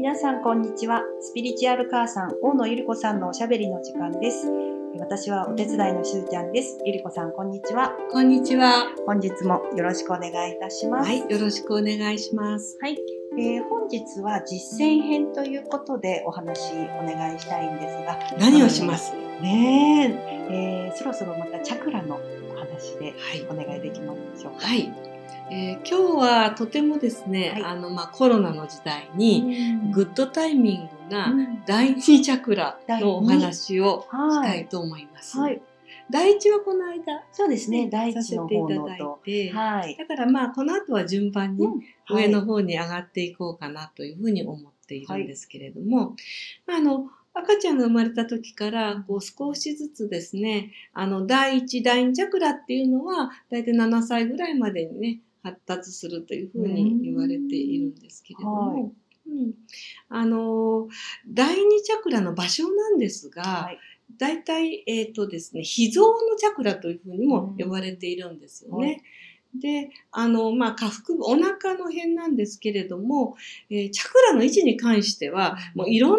皆さんこんにちは。スピリチュアル母さん、大野ゆり子さんのおしゃべりの時間です。私はお手伝いのしゅうちゃんです。ゆり子さん、こんにちは。こんにちは。本日もよろしくお願いいたします。はい、よろしくお願いします。はい。えー本日は実践編ということでお話お願いしたいんですが。何をします？ねええーそろそろまたチャクラのお話ではいお願いできますでしょうか。はい。えー今日はとてもですね、はいあの、まあ、コロナの時代に、グッドタイミングなうん第二チャクラのお話をしはい。たいと思います。はい。第一はこの間、そうですね。第させ一のていただい方のと。て、はい。だからまあ、この後は順番にうん上の方に上がっていこうかなというふうに思っているんですけれども、まああの、赤ちゃんが生まれた時から、こう少しずつですね、あの、第一、第二チャクラっていうのは、大体7歳ぐらいまでにね、発達するというふうに言われているんですけれども、はい。うん、あの、第二チャクラの場所なんですが、はい。大体、えっ、とですね、脾臓のチャクラというふうにも呼ばれているんですよね。はい。で、あの、まあ、下腹部、お腹の辺なんですけれども、えーチャクラの位置に関しては、もういろんな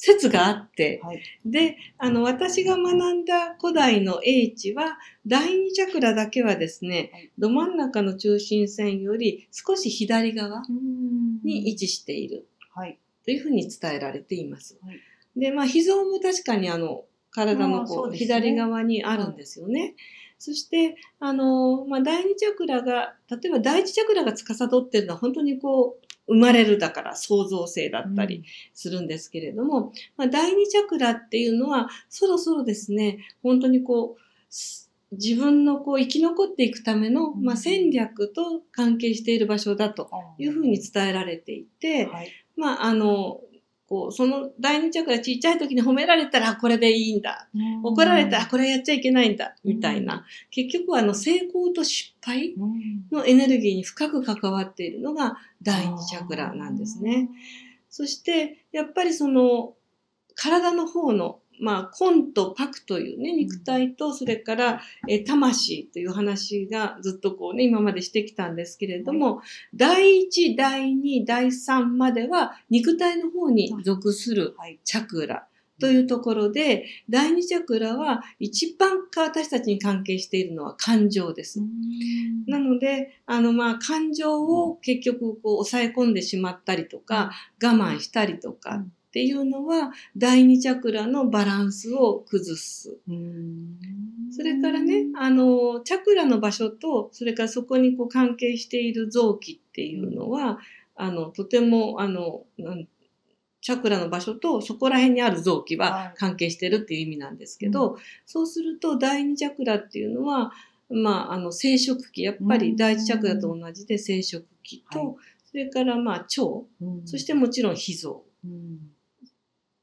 説があって、はい。で、あの、私が学んだ古代の英知は、第二チャクラだけはですね、はいど真ん中の中心線より少し左側うんに位置しているはい。というふうに伝えられています。はいで、まあ、脾臓も確かにあの、体あのこう、ね左側にあるんですよね。そして、あの、まあ、第二チャクラが、例えば第一チャクラが司っているのは本当にこう、生まれるだから創造性だったりするんですけれども、まあ、第二チャクラっていうのは、そろそろですね、本当にこう、す自分のこう生き残っていくための、まあ、戦略と関係している場所だというふうに伝えられていて、はい。まあ、あの、こう、その第二チャクラちっちゃい時に褒められたらこれでいいんだ。怒られたらこれやっちゃいけないんだ。みたいな。結局はあの成功と失敗うんのエネルギーに深く関わっているのが第二チャクラなんですね。。そして、やっぱりその、体の方の、まあ、根とパというね、肉体と、それから、えー魂という話がずっとこうね、今までしてきたんですけれども、第1、第2、第3までは肉体の方に属するはい。チャクラというところで、第2チャクラは一番私たちに関係しているのは感情です。なので、あの、まあ、感情を結局こう抑え込んでしまったりとか、我慢したりとかっていうのは、第二チャクラのバランスを崩す。うん。それからね、あの、チャクラの場所と、それからそこにこう関係している臓器っていうのは、あの、とても、あの、チャクラの場所とそこら辺にある臓器ははい。関係してるっていう意味なんですけど、そうすると第二チャクラっていうのは、まあ、あの、生殖器、やっぱり第一チャクラと同じで生殖器と、はい。それからまあ、腸、うん。そしてもちろん脾臓。うん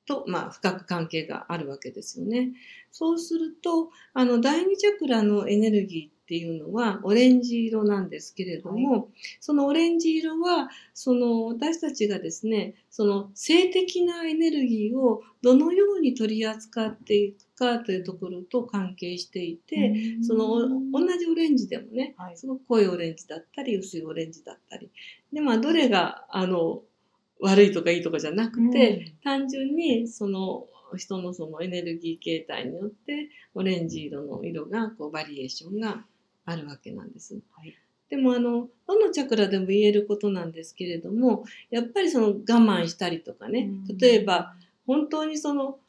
と、まあ、深く関係があるわけですよね。そうすると、あの、第二チャクラのエネルギーっていうのはオレンジ色なんですけれども、そのオレンジ色は、その私たちがですね、その性的なエネルギーをどのように取り扱っていくかというところと関係していて、その同じオレンジでもね、はいすごく濃いオレンジだったり、薄いオレンジだったり。で、まあ、どれが、あの、悪いとかいいとかじゃなくて、単純にその人のそのエネルギー形態によってオレンジ色の色がこうバリエーションがあるわけなんです。はい。でもあのどのチャクラでも言えることなんですけれどもやっぱりその我慢したりとかね例えば、本当にその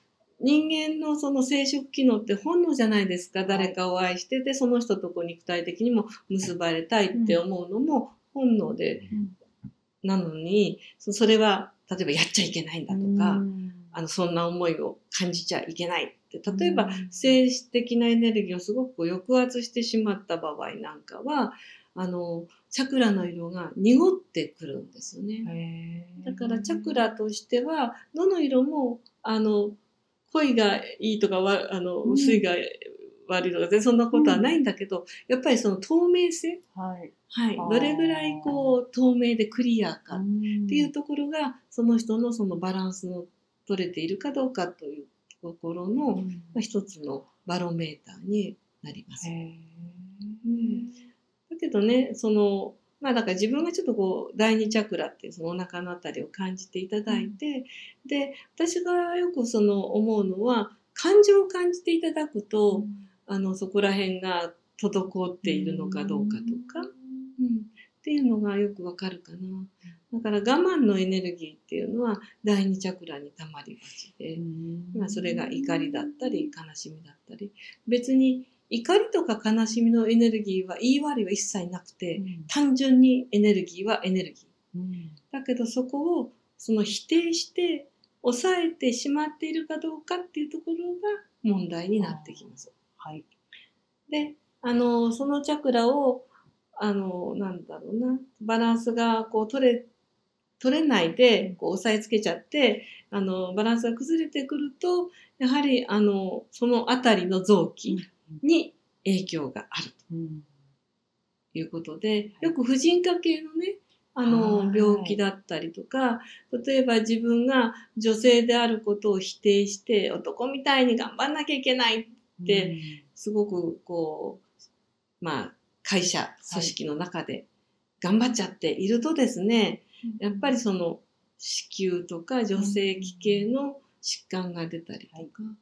人間のその生殖機能って本能じゃないですか。誰かを愛しててその人とこう肉体的にも結ばれたいって思うのも本能でうんなのにそそれは例えばやっちゃいけないんだとか、うん。あのそんな思いを感じちゃいけないって例えばうん精子的なエネルギーをすごく抑圧してしまった場合なんかはあのチャクラの色が濁ってくるんですよね。だからチャクラとしてはどの色もあの濃いがいいとかわあのうん。薄いが悪いとか全然そんなことはないんだけど、やっぱりその透明性、はい。はい、どれぐらいこう透明でクリアかっっていうところがその人のそのバランスの取れているかどうかというところの、まあ、一つのバロメーターになります。へうん。だけどねそのまあだから自分がちょっとこう第二チャクラっていうそのお腹のあたりを感じていただいて、で私がよくその思うのは感情を感じていただくと、あのそこら辺が滞っているのかどうかとか、うん、っていうのがよくわかるかな。だから我慢のエネルギーっていうのは第二チャクラに溜まりがちで、まあ、それが怒りだったり悲しみだったり。別に怒りとか悲しみのエネルギーは言い悪いは一切なくて、単純にエネルギーはエネルギー。だけどそこをその否定して抑えてしまっているかどうかっていうところが問題になってきます。はい。で、あの、そのチャクラを、あの、なんだろうな、バランスがこう取れ、取れないで、こう押さえつけちゃって、あの、バランスが崩れてくると、やはり、あの、そのあたりの臓器に影響があると。いうことで、よく婦人科系のね、あの、病気だったりとか、例えば自分が女性であることを否定して、男みたいに頑張んなきゃいけないって、すごくこう、まあ、会社、組織の中で頑張っちゃっているとですね、やっぱりその子宮とか女性器系の疾患が出たりとかっ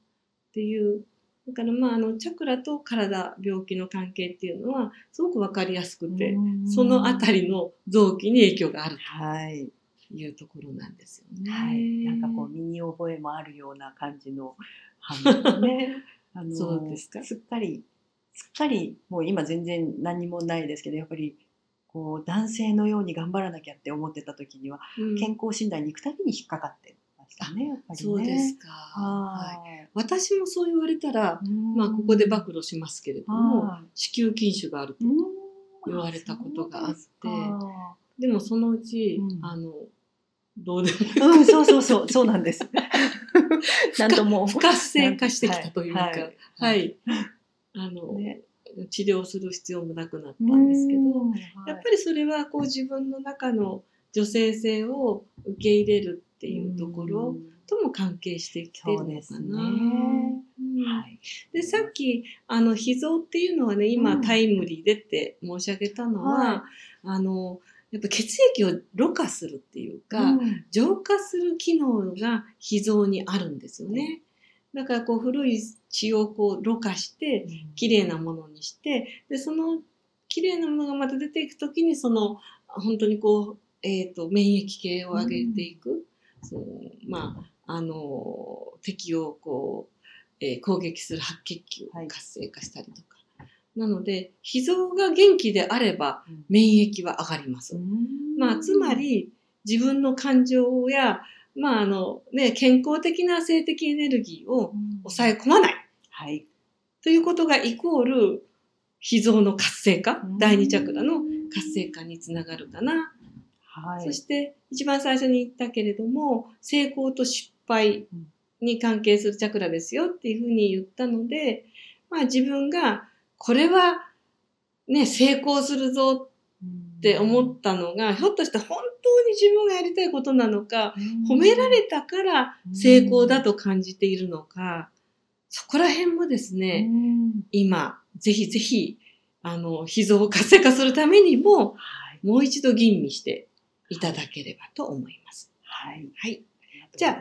ていう、だからまああのチャクラと体、病気の関係っていうのはすごくわかりやすくて、そのあたりの臓器に影響があるはい。というところなんですよね。はい。なんかこう身に覚えもあるような感じの反応ね。あのそうですか？すっかり、すっかり、もう今全然何もないですけど、やっぱり、こう、男性のように頑張らなきゃって思ってた時には、うん健康診断に行くたびに引っかかってましたね、やっぱりね。そうですか。はい。はい。私もそう言われたら、うんまあここで暴露しますけれども、はい子宮筋腫があると。うん言われたことがあってでもそのうち、うんあの、どうでもうん、そうそうそう、そうなんです。なんとも。不活性化してきたというか、ははい。い。あの、ね。治療する必要もなくなったんですけど、やっぱりりそれはこう自分の中の女性性を受け入れるっていうところとも関係してきているのか。な。うん。はい。でさっきあの脾臓っていうのはね今、うん。タイムリーでって申し上げたのは、はい。あのやっぱ血液をろ過するっていうか、うん。浄化する機能が脾臓にあるんですよね。だからこう古い血をこうろ過して綺麗なものにしてでその綺麗なものがまた出ていくときにその本当にこう、えー、と免疫系を上げていく、そのまああの敵をこう、えー攻撃する白血球をはい。活性化したりとか、なので脾臓が元気であればうん免疫は上がります。まあ、つま、り自分の感情や、まああのね、健康的な性的エネルギーを抑え込まないはい。ということがイコール脾臓の活性化、うん第二チャクラの活性化につながるかな。はい。そして一番最初に言ったけれども成功と失敗に関係するチャクラですよっていうふうに言ったので、まあ、自分がこれは、ね、成功するぞって思ったのが、ひょっとして本当に自分がやりたいことなのか、褒められたから成功だと感じているのか、そこら辺もですね、今、ぜひぜひ、あの、脾臓を活性化するためにも、はい。もう一度吟味していただければと思います。はい。はい。じゃあ。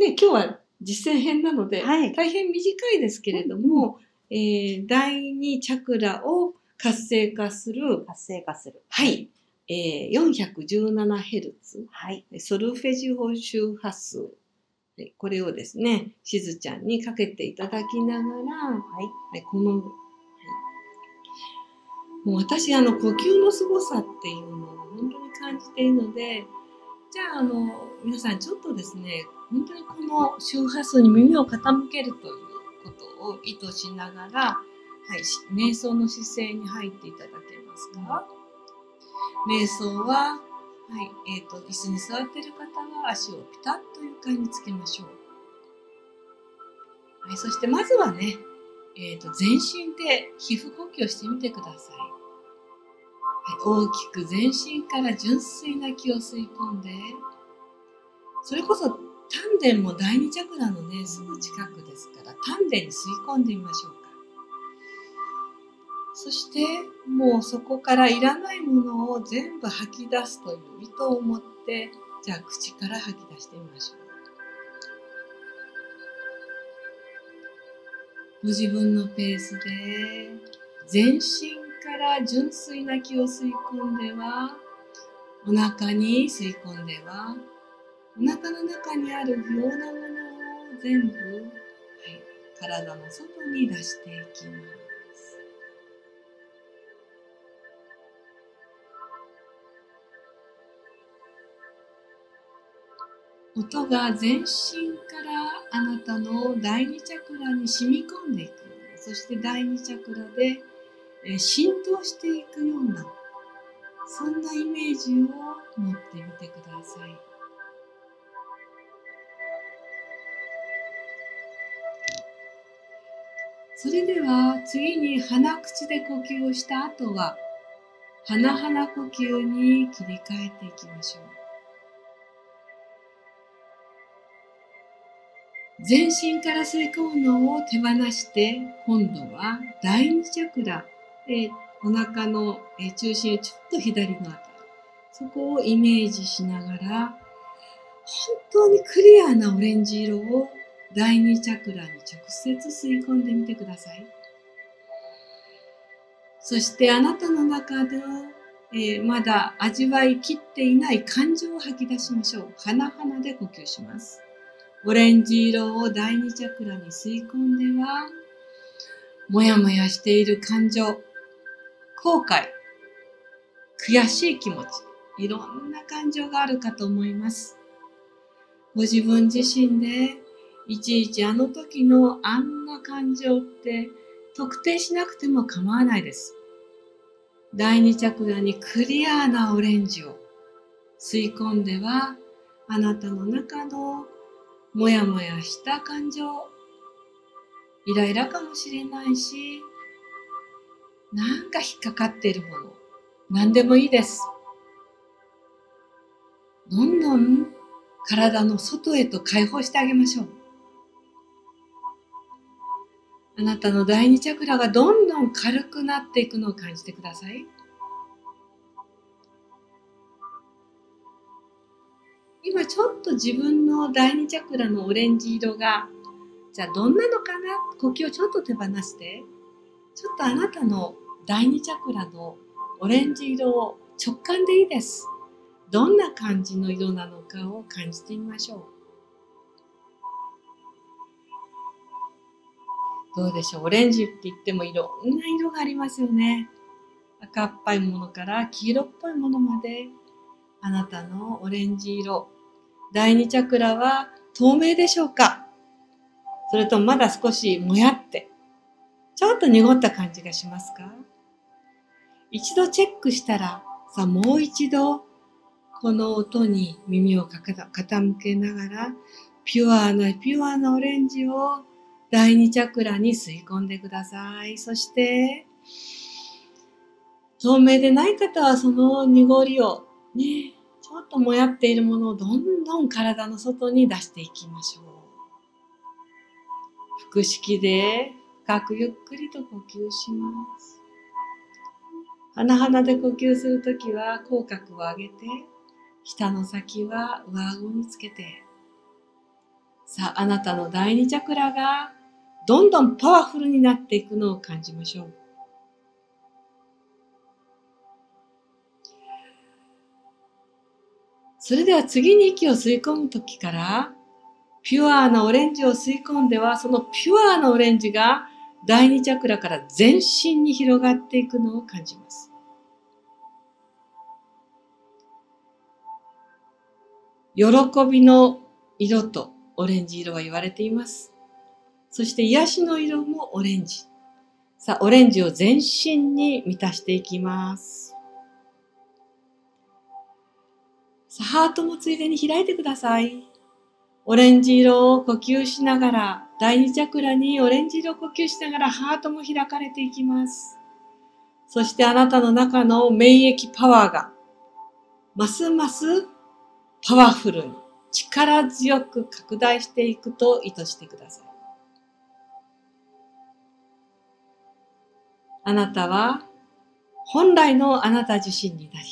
ね、今日は実践編なので、はい大変短いですけれども、えー第二チャクラを活性化する、活性化する。はい、えー、417Hz、はい。ソルフェジオ周波数、はいこれをですね、しずちゃんにかけていただきながら、はい。はい、この、はい、もう私、あの、呼吸の凄さっていうのを本当に感じているので、じゃあ、あの、皆さんちょっとですね、本当にこの周波数に耳を傾けるということを意図しながら、はい、瞑想の姿勢に入っていただけますか、瞑想は、はい、えっ、と、椅子に座っている方は足をピタッと床につけましょう。はい、そしてまずはね、えー、と全身で皮膚呼吸をしてみてください、はい、大きく全身から純粋な気を吸い込んでそれこそ丹田も第二チャクラのねすぐ近くですから丹田に吸い込んでみましょうかそしてもうそこからいらないものを全部吐き出すという意図を持ってじゃあ口から吐き出してみましょう。ご自分のペースで全身から純粋な気を吸い込んではお腹に吸い込んではお腹の中にある不要なものを全部、はい、体の外に出していきます。音が全身からあなたの第二チャクラに染み込んでいくそして第二チャクラで浸透していくようなそんなイメージを持ってみてください。それでは次に鼻口で呼吸をした後は鼻鼻呼吸に切り替えていきましょう。全身から吸い込むのを手放して今度は第二チャクラ、えー、お腹の中心ちょっと左のあたりそこをイメージしながら本当にクリアなオレンジ色を第二チャクラに直接吸い込んでみてくださいそしてあなたの中でえー、まだ味わいきっていない感情を吐き出しましょう。鼻鼻で呼吸します。オレンジ色を第二チャクラに吸い込んでは、もやもやしている感情、後悔、悔しい気持ち、いろんな感情があるかと思います。ご自分自身でいちいちあの時のあんな感情って特定しなくても構わないです。第二チャクラにクリアーなオレンジを吸い込んではあなたの中のもやもやした感情、イライラかもしれないし、なんか引っかかっているもの、何でもいいです。どんどん体の外へと解放してあげましょう。あなたの第二チャクラがどんどん軽くなっていくのを感じてください。今ちょっと自分の第二チャクラのオレンジ色がじゃあどんなのかな？呼吸をちょっと手放して。ちょっとあなたの第二チャクラのオレンジ色を直感でいいです。どんな感じの色なのかを感じてみましょう。どうでしょう？オレンジって言ってもいろんな色がありますよね。赤っぽいものから黄色っぽいものまで。あなたのオレンジ色。第二チャクラは透明でしょうか？それともまだ少しもやって、ちょっと濁った感じがしますか？一度チェックしたら、さあもう一度、この音に耳を傾けながら、ピュアなピュアなオレンジを第二チャクラに吸い込んでください。そして、透明でない方はその濁りをね、ちょっともやっているものをどんどん体の外に出していきましょう。腹式で深くゆっくりと呼吸します。鼻鼻で呼吸するときは口角を上げて、舌の先は上顎につけて、さあ、あなたの第二チャクラがどんどんパワフルになっていくのを感じましょう。それでは次に息を吸い込む時から、ピュアなオレンジを吸い込んでは、そのピュアなオレンジが第二チャクラから全身に広がっていくのを感じます。喜びの色とオレンジ色は言われています。そして癒しの色もオレンジ。さあ、オレンジを全身に満たしていきます。さあ、ハートもついでに開いてください。オレンジ色を呼吸しながら、第二チャクラにオレンジ色を呼吸しながらハートも開かれていきます。そしてあなたの中の免疫パワーが、ますますパワフルに力強く拡大していくと意図してください。あなたは本来のあなた自身になり、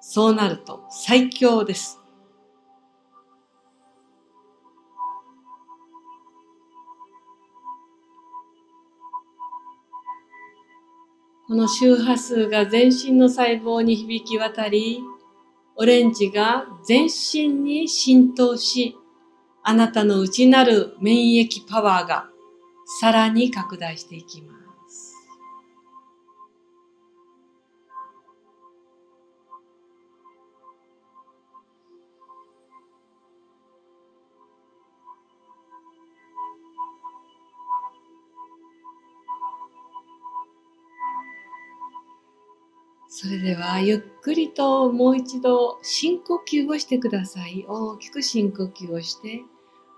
そうなると最強です。この周波数が全身の細胞に響き渡り、オレンジが全身に浸透し、あなたの内なる免疫パワーがさらに拡大していきます。それではゆっくりともう一度深呼吸をしてください。大きく深呼吸をして、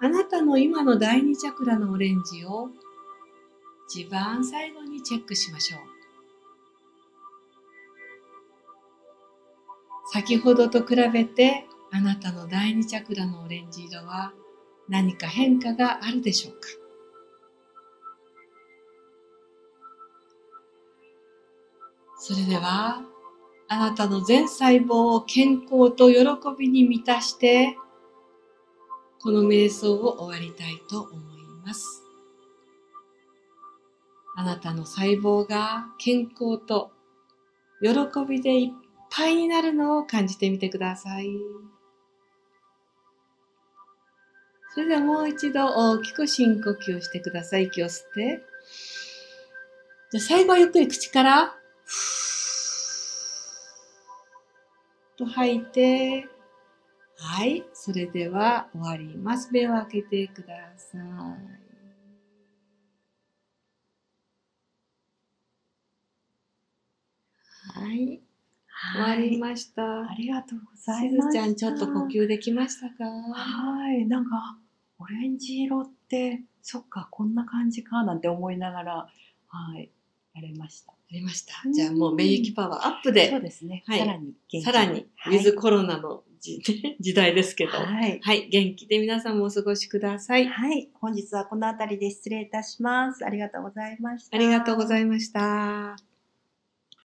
あなたの今の第二チャクラのオレンジを一番最後にチェックしましょう。先ほどと比べてあなたの第二チャクラのオレンジ色は何か変化があるでしょうか？それでは、あなたの全細胞を健康と喜びに満たして、この瞑想を終わりたいと思います。あなたの細胞が健康と喜びでいっぱいになるのを感じてみてください。それではもう一度大きく深呼吸をしてください。息を吸って。じゃあ最後はゆっくり口からと吐いて、はい、それでは終わります。目を開けてください。はい、終わりました。ありがとうござしいます。ずちゃん、ちょっと呼吸できましたか？はい、なんか、オレンジ色って、そっか、こんな感じかなんて思いながら、はい、やれました。ありましたう。んじゃあもう免疫パワーアップそうで、ですね。はいさらに元気さらに、ウはいィズコロナの時時代ですけど、はい。はい、元気で皆さんもお過ごしください。はい。本日はこの辺りで失礼いたします。ありがとうございました。ありがとうございました。